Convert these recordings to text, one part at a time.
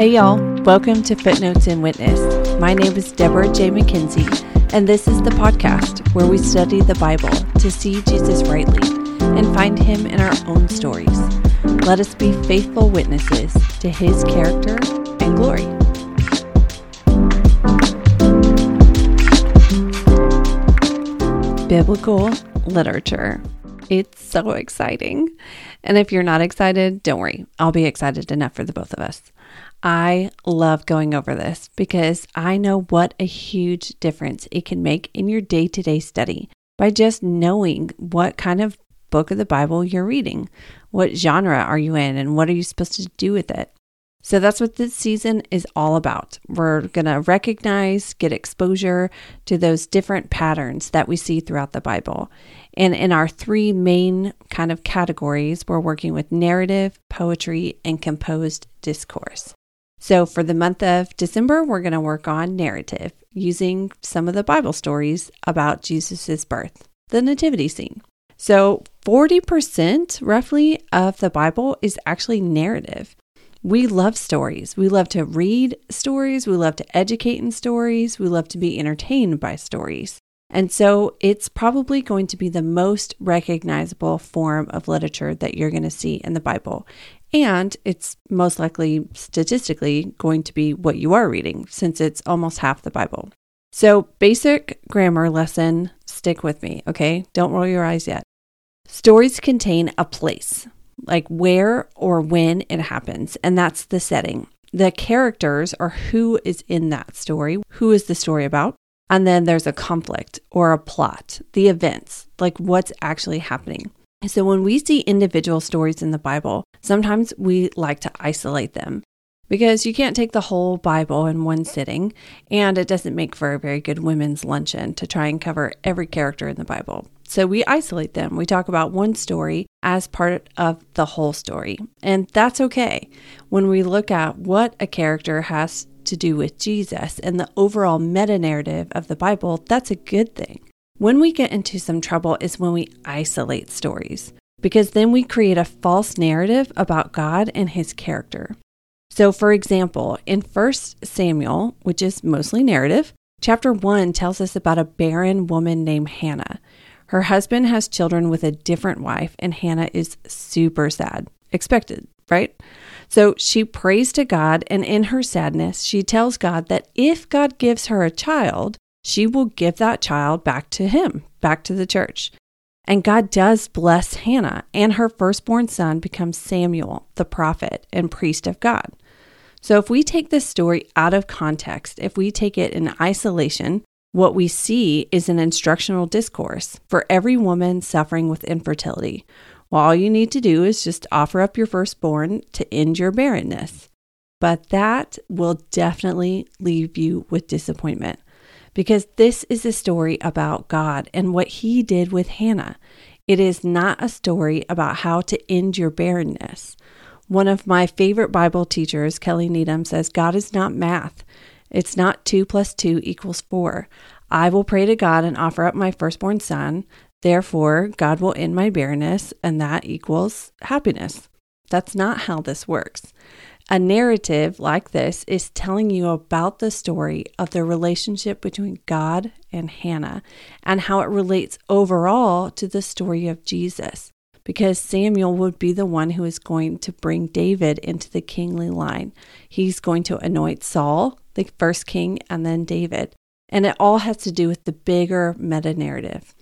Hey, y'all. Welcome to Footnotes in Witness. My name is Deborah J. McKenzie, and this is the podcast where we study the Bible to see Jesus rightly and find him in our own stories. Let us be faithful witnesses to his character and glory. Biblical literature. It's so exciting. And if you're not excited, don't worry. I'll be excited enough for the both of us. I love going over this because I know what a huge difference it can make in your day to day study by just knowing what kind of book of the Bible you're reading. What genre are you in and what are you supposed to do with it? So that's what this season is all about. We're going to recognize, get exposure to those different patterns that we see throughout the Bible. And in our three main kind of categories, we're working with narrative, poetry, and composed discourse. So, for the month of December, we're going to work on narrative using some of the Bible stories about Jesus' birth, the nativity scene. So, 40% roughly of the Bible is actually narrative. We love stories. We love to read stories. We love to educate in stories. We love to be entertained by stories. And so it's probably going to be the most recognizable form of literature that you're going to see in the Bible. And it's most likely statistically going to be what you are reading since it's almost half the Bible. So, basic grammar lesson, stick with me, okay? Don't roll your eyes yet. Stories contain a place, like where or when it happens, and that's the setting. The characters are who is in that story, who is the story about, and then there's a conflict or a plot, the events, like what's actually happening. So when we see individual stories in the Bible, sometimes we like to isolate them because you can't take the whole Bible in one sitting, and it doesn't make for a very good women's luncheon to try and cover every character in the Bible. So we isolate them. We talk about one story as part of the whole story, and that's okay. When we look at what a character has to do with Jesus and the overall meta narrative of the Bible, that's a good thing. When we get into some trouble is when we isolate stories, because then we create a false narrative about God and his character. So, for example, in 1 Samuel, which is mostly narrative, chapter 1 tells us about a barren woman named Hannah. Her husband has children with a different wife, and Hannah is super sad. Expected, right? So she prays to God, and in her sadness, she tells God that if God gives her a child, she will give that child back to him, back to the church. And God does bless Hannah, and her firstborn son becomes Samuel, the prophet and priest of God. So, if we take this story out of context, if we take it in isolation, what we see is an instructional discourse for every woman suffering with infertility. Well, all you need to do is just offer up your firstborn to end your barrenness. But that will definitely leave you with disappointment because this is a story about God and what He did with Hannah. It is not a story about how to end your barrenness. One of my favorite Bible teachers, Kelly Needham, says God is not math. It's not 2 plus 2 equals 4. I will pray to God and offer up my firstborn son. Therefore, God will end my barrenness, and that equals happiness. That's not how this works. A narrative like this is telling you about the story of the relationship between God and Hannah and how it relates overall to the story of Jesus. Because Samuel would be the one who is going to bring David into the kingly line. He's going to anoint Saul, the first king, and then David. And it all has to do with the bigger meta narrative.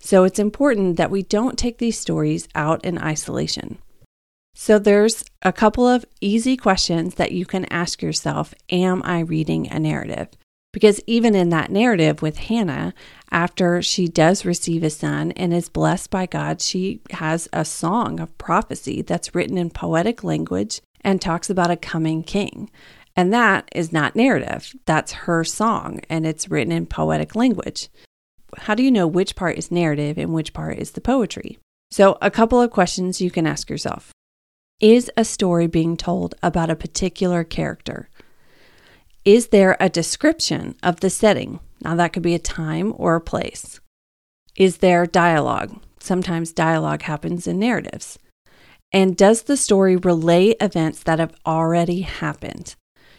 So it's important that we don't take these stories out in isolation. So there's a couple of easy questions that you can ask yourself Am I reading a narrative? Because even in that narrative with Hannah, after she does receive a son and is blessed by God, she has a song of prophecy that's written in poetic language and talks about a coming king. And that is not narrative. That's her song and it's written in poetic language. How do you know which part is narrative and which part is the poetry? So, a couple of questions you can ask yourself is a story being told about a particular character? Is there a description of the setting? Now, that could be a time or a place. Is there dialogue? Sometimes dialogue happens in narratives. And does the story relay events that have already happened?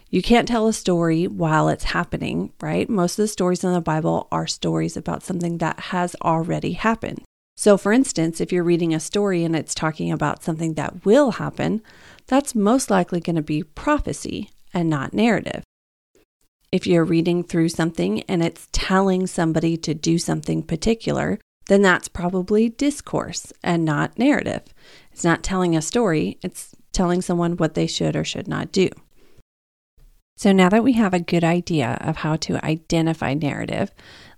You can't tell a story while it's happening, right? Most of the stories in the Bible are stories about something that has already happened. So, for instance, if you're reading a story and it's talking about something that will happen, that's most likely going to be prophecy and not narrative. If you're reading through something and it's telling somebody to do something particular, then that's probably discourse and not narrative. It's not telling a story, it's telling someone what they should or should not do. So now that we have a good idea of how to identify narrative,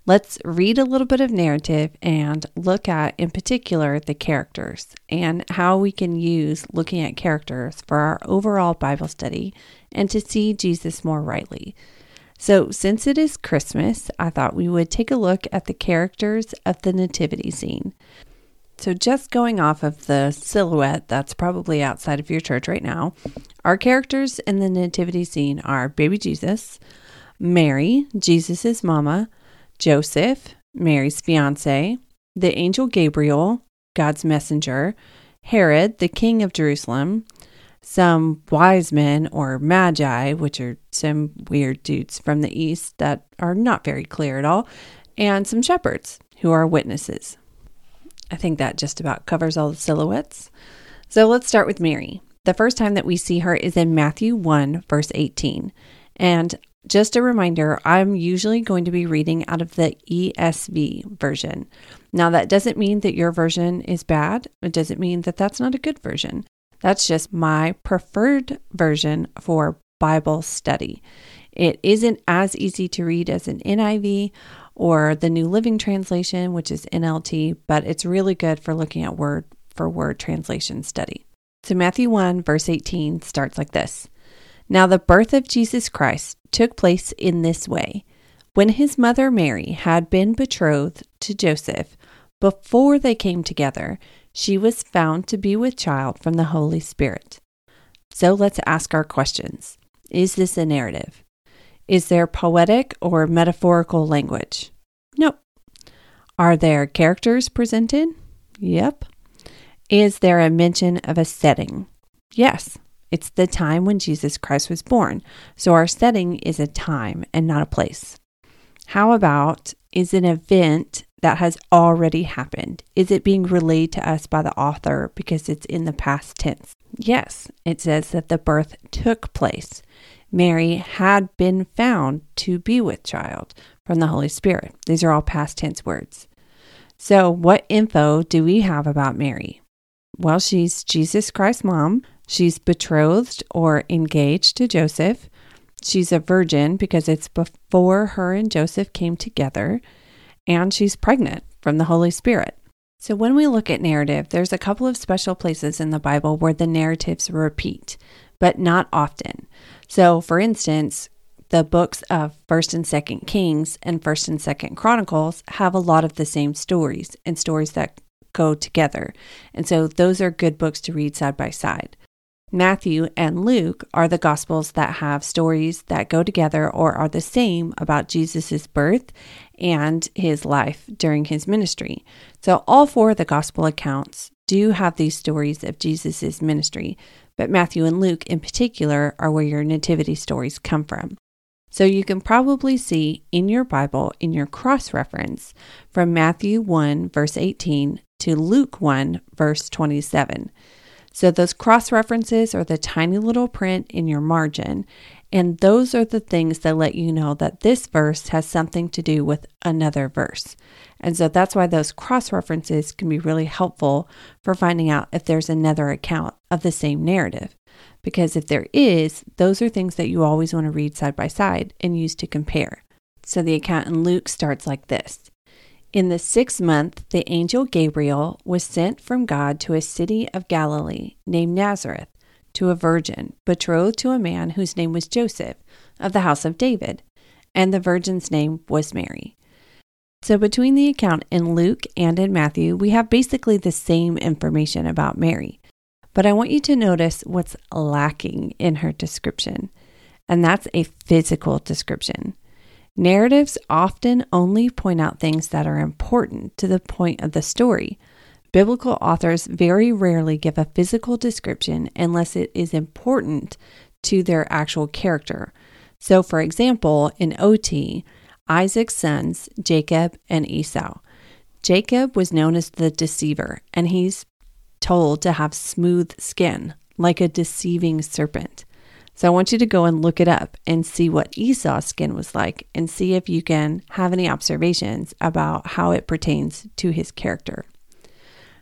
let's read a little bit of narrative and look at, in particular, the characters and how we can use looking at characters for our overall Bible study and to see Jesus more rightly. So, since it is Christmas, I thought we would take a look at the characters of the nativity scene. So, just going off of the silhouette that's probably outside of your church right now, our characters in the nativity scene are baby Jesus, Mary, Jesus' mama, Joseph, Mary's fiance, the angel Gabriel, God's messenger, Herod, the king of Jerusalem, some wise men or magi, which are some weird dudes from the east that are not very clear at all, and some shepherds who are witnesses. I think that just about covers all the silhouettes. So let's start with Mary. The first time that we see her is in Matthew 1, verse 18. And just a reminder, I'm usually going to be reading out of the ESV version. Now, that doesn't mean that your version is bad. It doesn't mean that that's not a good version. That's just my preferred version for Bible study. It isn't as easy to read as an NIV or the New Living Translation, which is NLT, but it's really good for looking at word for word translation study. So, Matthew 1, verse 18 starts like this Now, the birth of Jesus Christ took place in this way. When his mother Mary had been betrothed to Joseph, before they came together, she was found to be with child from the Holy Spirit. So let's ask our questions. Is this a narrative? Is there poetic or metaphorical language? Nope. Are there characters presented? Yep. Is there a mention of a setting? Yes. It's the time when Jesus Christ was born. So our setting is a time and not a place. How about is an event that has already happened? Is it being relayed to us by the author because it's in the past tense? Yes, it says that the birth took place. Mary had been found to be with child from the Holy Spirit. These are all past tense words. So, what info do we have about Mary? Well, she's Jesus Christ's mom. She's betrothed or engaged to Joseph. She's a virgin because it's before her and Joseph came together. And she's pregnant from the Holy Spirit. So, when we look at narrative, there's a couple of special places in the Bible where the narratives repeat, but not often. So, for instance, the books of 1st and 2nd Kings and 1st and 2nd Chronicles have a lot of the same stories and stories that go together. And so those are good books to read side by side. Matthew and Luke are the gospels that have stories that go together or are the same about Jesus' birth and his life during his ministry. So all four of the gospel accounts do have these stories of Jesus' ministry, but Matthew and Luke in particular are where your nativity stories come from. So you can probably see in your Bible, in your cross reference, from Matthew 1, verse 18 to Luke 1, verse 27. So those cross references are the tiny little print in your margin. And those are the things that let you know that this verse has something to do with another verse. And so that's why those cross references can be really helpful for finding out if there's another account of the same narrative. Because if there is, those are things that you always want to read side by side and use to compare. So the account in Luke starts like this In the sixth month, the angel Gabriel was sent from God to a city of Galilee named Nazareth to a virgin betrothed to a man whose name was Joseph of the house of David, and the virgin's name was Mary. So, between the account in Luke and in Matthew, we have basically the same information about Mary. But I want you to notice what's lacking in her description, and that's a physical description. Narratives often only point out things that are important to the point of the story. Biblical authors very rarely give a physical description unless it is important to their actual character. So, for example, in OT, Isaac's sons, Jacob and Esau. Jacob was known as the deceiver, and he's told to have smooth skin, like a deceiving serpent. So I want you to go and look it up and see what Esau's skin was like and see if you can have any observations about how it pertains to his character.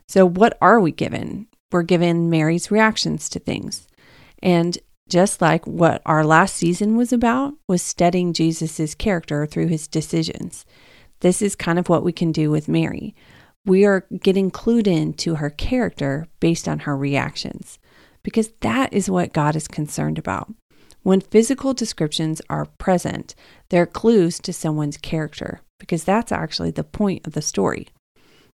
So, what are we given? We're given Mary's reactions to things. And just like what our last season was about, was studying Jesus' character through his decisions. This is kind of what we can do with Mary. We are getting clued into her character based on her reactions because that is what God is concerned about. When physical descriptions are present, they're clues to someone's character because that's actually the point of the story.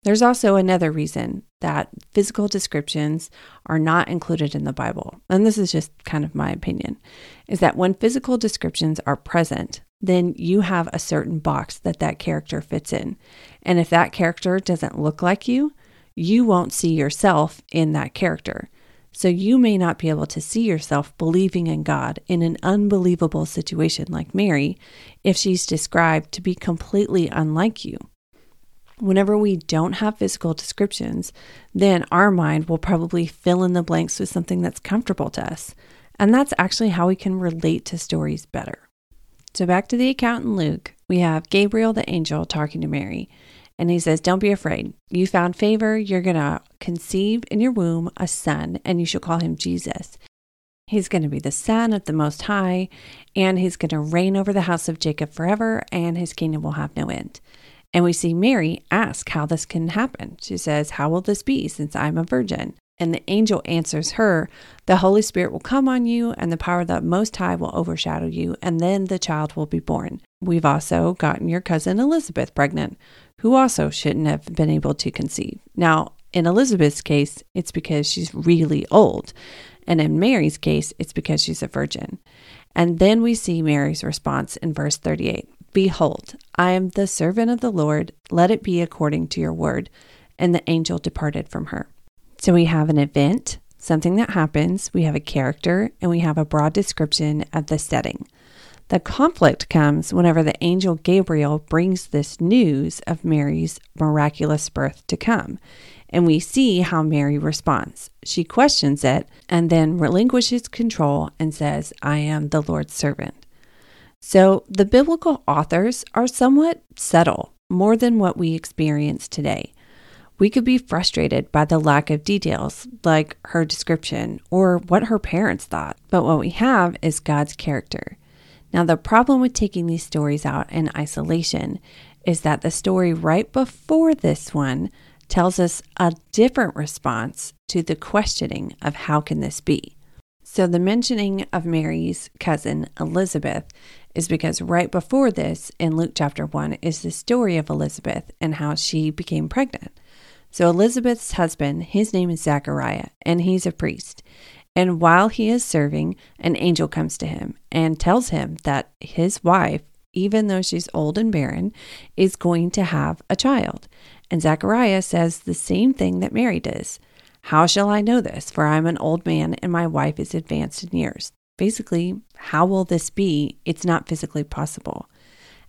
There's also another reason that physical descriptions are not included in the Bible, and this is just kind of my opinion, is that when physical descriptions are present, then you have a certain box that that character fits in. And if that character doesn't look like you, you won't see yourself in that character. So you may not be able to see yourself believing in God in an unbelievable situation like Mary if she's described to be completely unlike you. Whenever we don't have physical descriptions, then our mind will probably fill in the blanks with something that's comfortable to us. And that's actually how we can relate to stories better. So, back to the account in Luke, we have Gabriel the angel talking to Mary. And he says, Don't be afraid. You found favor. You're going to conceive in your womb a son, and you shall call him Jesus. He's going to be the son of the Most High, and he's going to reign over the house of Jacob forever, and his kingdom will have no end. And we see Mary ask how this can happen. She says, How will this be since I'm a virgin? And the angel answers her, The Holy Spirit will come on you, and the power of the Most High will overshadow you, and then the child will be born. We've also gotten your cousin Elizabeth pregnant, who also shouldn't have been able to conceive. Now, in Elizabeth's case, it's because she's really old. And in Mary's case, it's because she's a virgin. And then we see Mary's response in verse 38 Behold, I am the servant of the Lord. Let it be according to your word. And the angel departed from her. So we have an event, something that happens, we have a character, and we have a broad description of the setting. The conflict comes whenever the angel Gabriel brings this news of Mary's miraculous birth to come. And we see how Mary responds. She questions it and then relinquishes control and says, I am the Lord's servant. So the biblical authors are somewhat subtle, more than what we experience today. We could be frustrated by the lack of details, like her description or what her parents thought. But what we have is God's character. Now, the problem with taking these stories out in isolation is that the story right before this one tells us a different response to the questioning of how can this be. So, the mentioning of Mary's cousin Elizabeth is because right before this in Luke chapter 1 is the story of Elizabeth and how she became pregnant. So, Elizabeth's husband, his name is Zachariah, and he's a priest. And while he is serving, an angel comes to him and tells him that his wife, even though she's old and barren, is going to have a child. And Zachariah says the same thing that Mary does. How shall I know this? For I'm an old man and my wife is advanced in years. Basically, how will this be? It's not physically possible.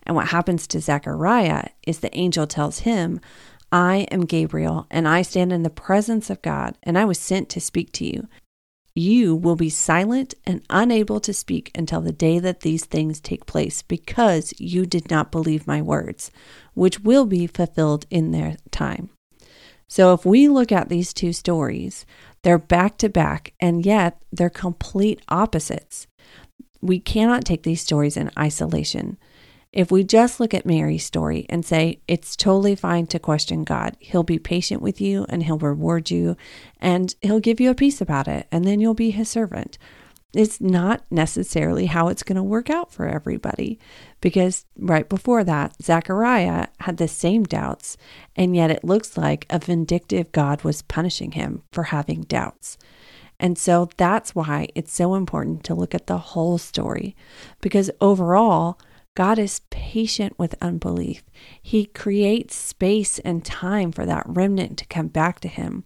And what happens to Zechariah is the angel tells him, I am Gabriel, and I stand in the presence of God, and I was sent to speak to you you will be silent and unable to speak until the day that these things take place, because you did not believe my words, which will be fulfilled in their time. So, if we look at these two stories, they're back to back, and yet they're complete opposites. We cannot take these stories in isolation. If we just look at Mary's story and say it's totally fine to question God, He'll be patient with you and He'll reward you and He'll give you a peace about it, and then you'll be His servant. It's not necessarily how it's going to work out for everybody because right before that, Zechariah had the same doubts, and yet it looks like a vindictive God was punishing him for having doubts. And so that's why it's so important to look at the whole story because overall, God is patient with unbelief. He creates space and time for that remnant to come back to Him.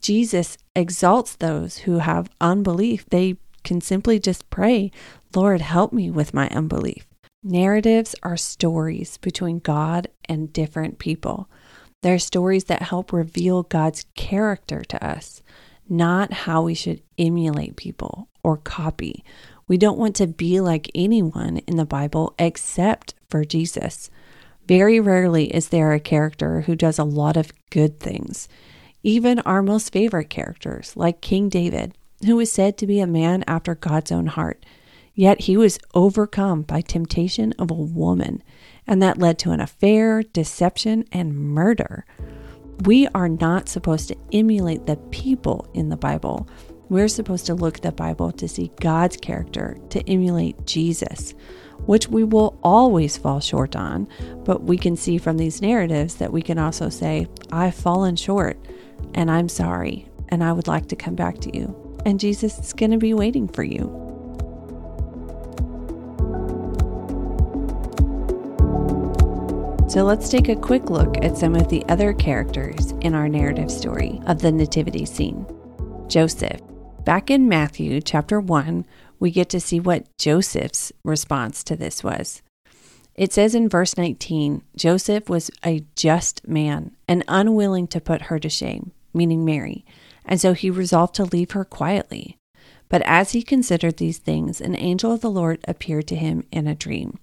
Jesus exalts those who have unbelief. They can simply just pray, Lord, help me with my unbelief. Narratives are stories between God and different people. They're stories that help reveal God's character to us, not how we should emulate people or copy. We don't want to be like anyone in the Bible except for Jesus. Very rarely is there a character who does a lot of good things. Even our most favorite characters, like King David, who is said to be a man after God's own heart, yet he was overcome by temptation of a woman, and that led to an affair, deception, and murder. We are not supposed to emulate the people in the Bible. We're supposed to look at the Bible to see God's character, to emulate Jesus which we will always fall short on. But we can see from these narratives that we can also say, I've fallen short and I'm sorry and I would like to come back to you. And Jesus is going to be waiting for you. So let's take a quick look at some of the other characters in our narrative story of the nativity scene. Joseph. Back in Matthew chapter 1, we get to see what Joseph's response to this was. It says in verse 19 Joseph was a just man and unwilling to put her to shame, meaning Mary, and so he resolved to leave her quietly. But as he considered these things, an angel of the Lord appeared to him in a dream.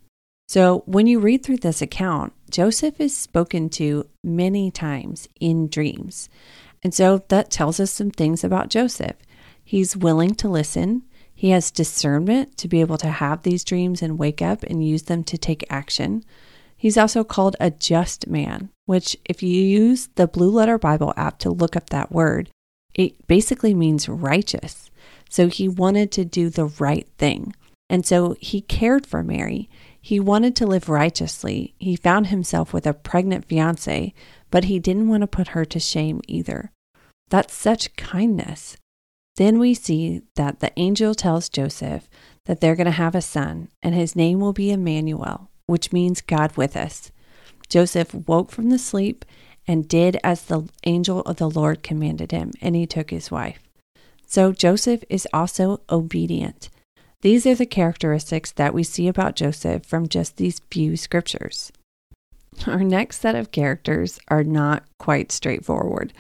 So when you read through this account, Joseph is spoken to many times in dreams. And so that tells us some things about Joseph. He's willing to listen, he has discernment to be able to have these dreams and wake up and use them to take action. He's also called a just man, which, if you use the Blue Letter Bible app to look up that word, it basically means righteous. So he wanted to do the right thing. And so he cared for Mary. He wanted to live righteously. He found himself with a pregnant fiance, but he didn't want to put her to shame either. That's such kindness. Then we see that the angel tells Joseph that they're going to have a son, and his name will be Emmanuel, which means God with us. Joseph woke from the sleep and did as the angel of the Lord commanded him, and he took his wife. So Joseph is also obedient. These are the characteristics that we see about Joseph from just these few scriptures. Our next set of characters are not quite straightforward.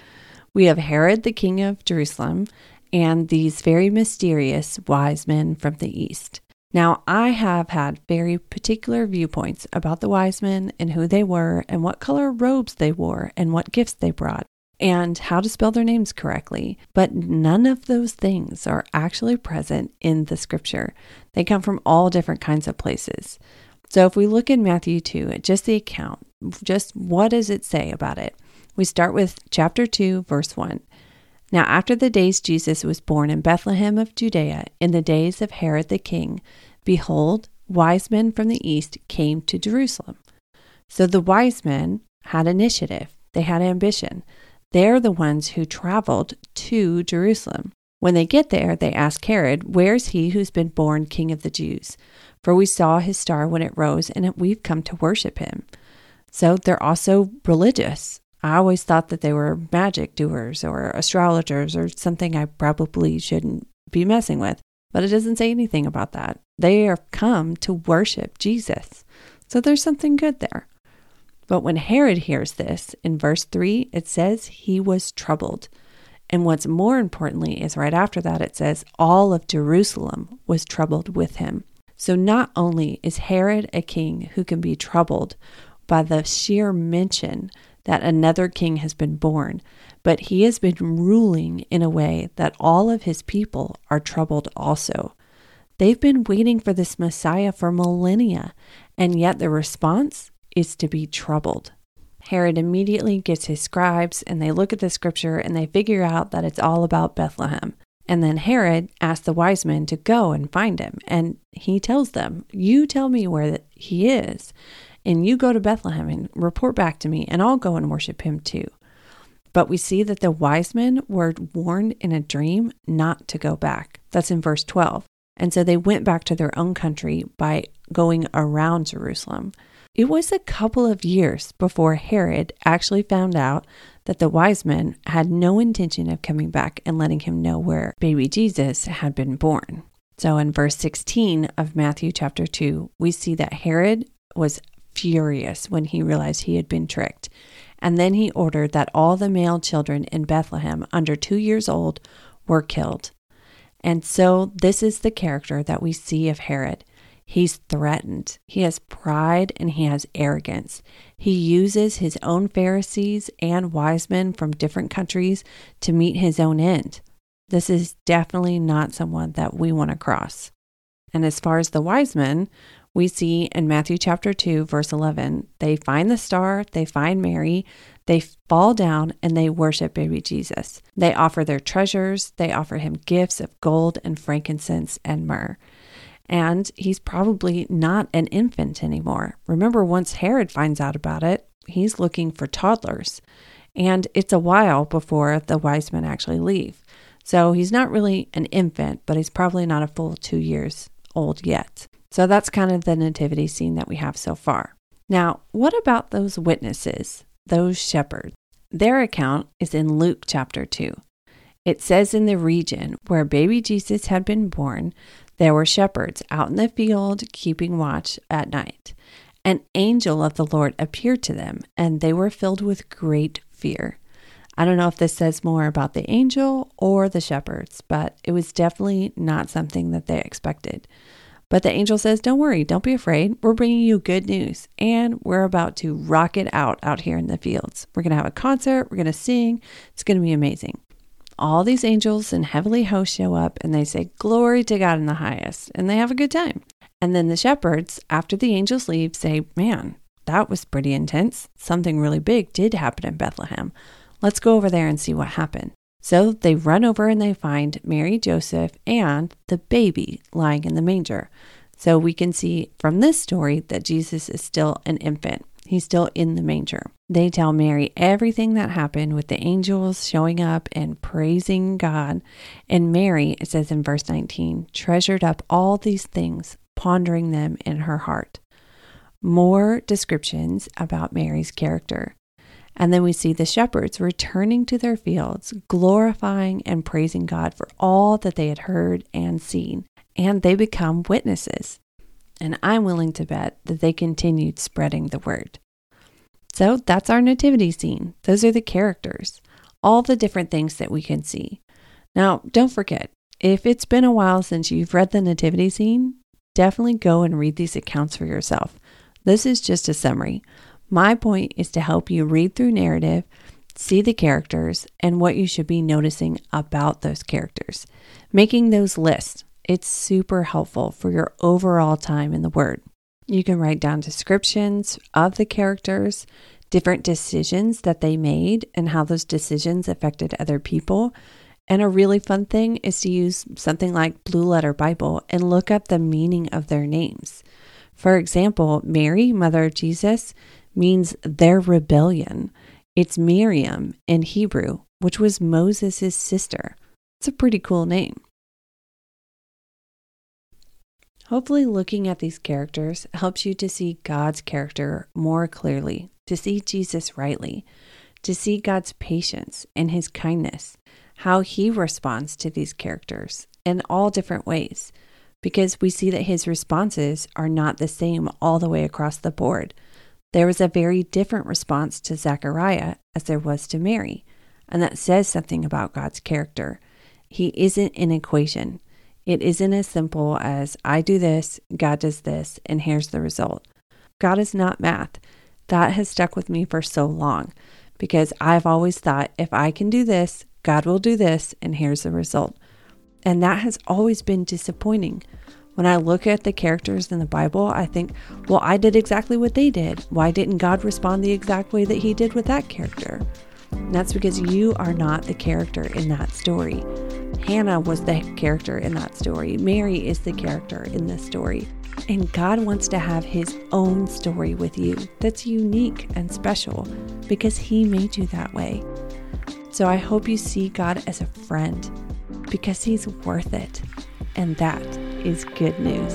We have Herod, the king of Jerusalem, and these very mysterious wise men from the East. Now, I have had very particular viewpoints about the wise men and who they were, and what color robes they wore, and what gifts they brought, and how to spell their names correctly. But none of those things are actually present in the scripture. They come from all different kinds of places. So if we look in Matthew 2 at just the account, just what does it say about it? We start with chapter 2, verse 1. Now, after the days Jesus was born in Bethlehem of Judea, in the days of Herod the king, behold, wise men from the east came to Jerusalem. So the wise men had initiative, they had ambition. They're the ones who traveled to Jerusalem. When they get there, they ask Herod, Where's he who's been born king of the Jews? For we saw his star when it rose, and we've come to worship him. So they're also religious. I always thought that they were magic doers or astrologers or something I probably shouldn't be messing with, but it doesn't say anything about that. They are come to worship Jesus. So there's something good there. But when Herod hears this, in verse 3, it says he was troubled. And what's more importantly is right after that, it says all of Jerusalem was troubled with him. So not only is Herod a king who can be troubled by the sheer mention that another king has been born, but he has been ruling in a way that all of his people are troubled also. They've been waiting for this Messiah for millennia, and yet the response is to be troubled. Herod immediately gets his scribes and they look at the scripture and they figure out that it's all about Bethlehem. And then Herod asks the wise men to go and find him. And he tells them, You tell me where he is and you go to Bethlehem and report back to me, and I'll go and worship him too. But we see that the wise men were warned in a dream not to go back. That's in verse 12. And so they went back to their own country by going around Jerusalem. It was a couple of years before Herod actually found out that the wise men had no intention of coming back and letting him know where baby Jesus had been born. So in verse 16 of Matthew chapter 2, we see that Herod was furious when he realized he had been tricked. And then he ordered that all the male children in Bethlehem under two years old were killed. And so this is the character that we see of Herod. He's threatened. He has pride and he has arrogance. He uses his own Pharisees and wise men from different countries to meet his own end. This is definitely not someone that we want to cross. And as far as the wise men, we see in Matthew chapter 2, verse 11, they find the star, they find Mary, they fall down and they worship baby Jesus. They offer their treasures, they offer him gifts of gold and frankincense and myrrh and he's probably not an infant anymore. Remember, once Herod finds out about it, he's looking for toddlers, and it's a while before the wise men actually leave. So he's not really an infant, but he's probably not a full two years old yet. So that's kind of the nativity scene that we have so far. Now, what about those witnesses, those shepherds? Their account is in Luke chapter 2. It says in the region where baby Jesus had been born, there were shepherds out in the field keeping watch at night. An angel of the Lord appeared to them, and they were filled with great fear. I don't know if this says more about the angel or the shepherds, but it was definitely not something that they expected. But the angel says, Don't worry, don't be afraid. We're bringing you good news, and we're about to rock it out out here in the fields. We're going to have a concert, we're going to sing. It's going to be amazing all these angels and heavenly hosts show up and they say, Glory to God in the highest, and they have a good time. And then the shepherds, after the angels leave, say, Man, that was pretty intense. Something really big did happen in Bethlehem. Let's go over there and see what happened. So they run over and they find Mary, Joseph, and the baby lying in the manger. So we can see from this story that Jesus is still an infant. He's still in the manger. They tell Mary everything that happened with the angels showing up and praising God. And Mary, it says in verse 19, treasured up all these things, pondering them in her heart. More descriptions about Mary's character. And then we see the shepherds returning to their fields, glorifying and praising God for all that they had heard and seen. And they become witnesses and I'm willing to bet that they continued spreading the word. So that's our nativity scene. Those are the characters, all the different things that we can see. Now, don't forget, if it's been a while since you've read the nativity scene, definitely go and read these accounts for yourself. This is just a summary. My point is to help you read through narrative, see the characters, and what you should be noticing about those characters, making those lists it's super helpful for your overall time in the Word. You can write down descriptions of the characters, different decisions that they made, and how those decisions affected other people. And a really fun thing is to use something like Blue Letter Bible and look up the meaning of their names. For example, Mary, mother of Jesus, means their rebellion. It's Miriam in Hebrew, which was Moses' sister. It's a pretty cool name. Hopefully, looking at these characters helps you to see God's character more clearly, to see Jesus rightly, to see God's patience and his kindness, how he responds to these characters in all different ways, because we see that his responses are not the same all the way across the board. There was a very different response to Zechariah as there was to Mary, and that says something about God's character. He isn't an equation. It isn't as simple as I do this, God does this, and here's the result. God is not math. That has stuck with me for so long because I've always thought if I can do this, God will do this, and here's the result. And that has always been disappointing. When I look at the characters in the Bible, I think, well, I did exactly what they did. Why didn't God respond the exact way that He did with that character? And that's because you are not the character in that story. Hannah was the character in that story. Mary is the character in this story. And God wants to have His own story with you that's unique and special because He made you that way. So I hope you see God as a friend because He's worth it. And that is good news.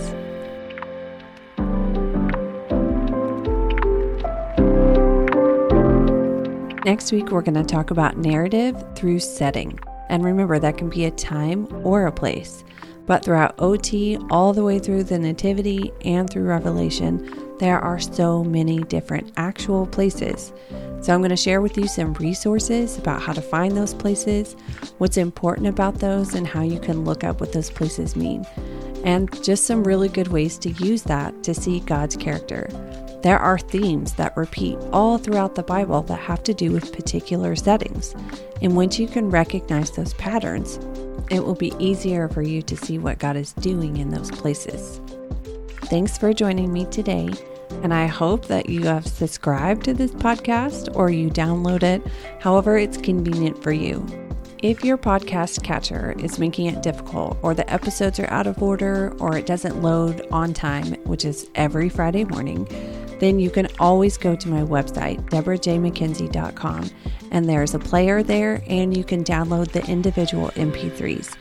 Next week, we're going to talk about narrative through setting. And remember, that can be a time or a place. But throughout OT, all the way through the Nativity and through Revelation, there are so many different actual places. So, I'm going to share with you some resources about how to find those places, what's important about those, and how you can look up what those places mean, and just some really good ways to use that to see God's character. There are themes that repeat all throughout the Bible that have to do with particular settings. And once you can recognize those patterns, it will be easier for you to see what God is doing in those places. Thanks for joining me today. And I hope that you have subscribed to this podcast or you download it, however, it's convenient for you. If your podcast catcher is making it difficult, or the episodes are out of order, or it doesn't load on time, which is every Friday morning, then you can always go to my website, deborahjmckenzie.com, and there's a player there, and you can download the individual MP3s.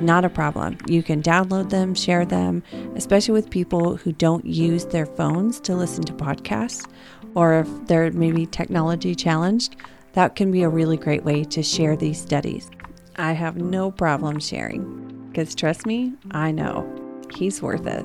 Not a problem. You can download them, share them, especially with people who don't use their phones to listen to podcasts, or if they're maybe technology challenged. That can be a really great way to share these studies. I have no problem sharing because trust me, I know he's worth it.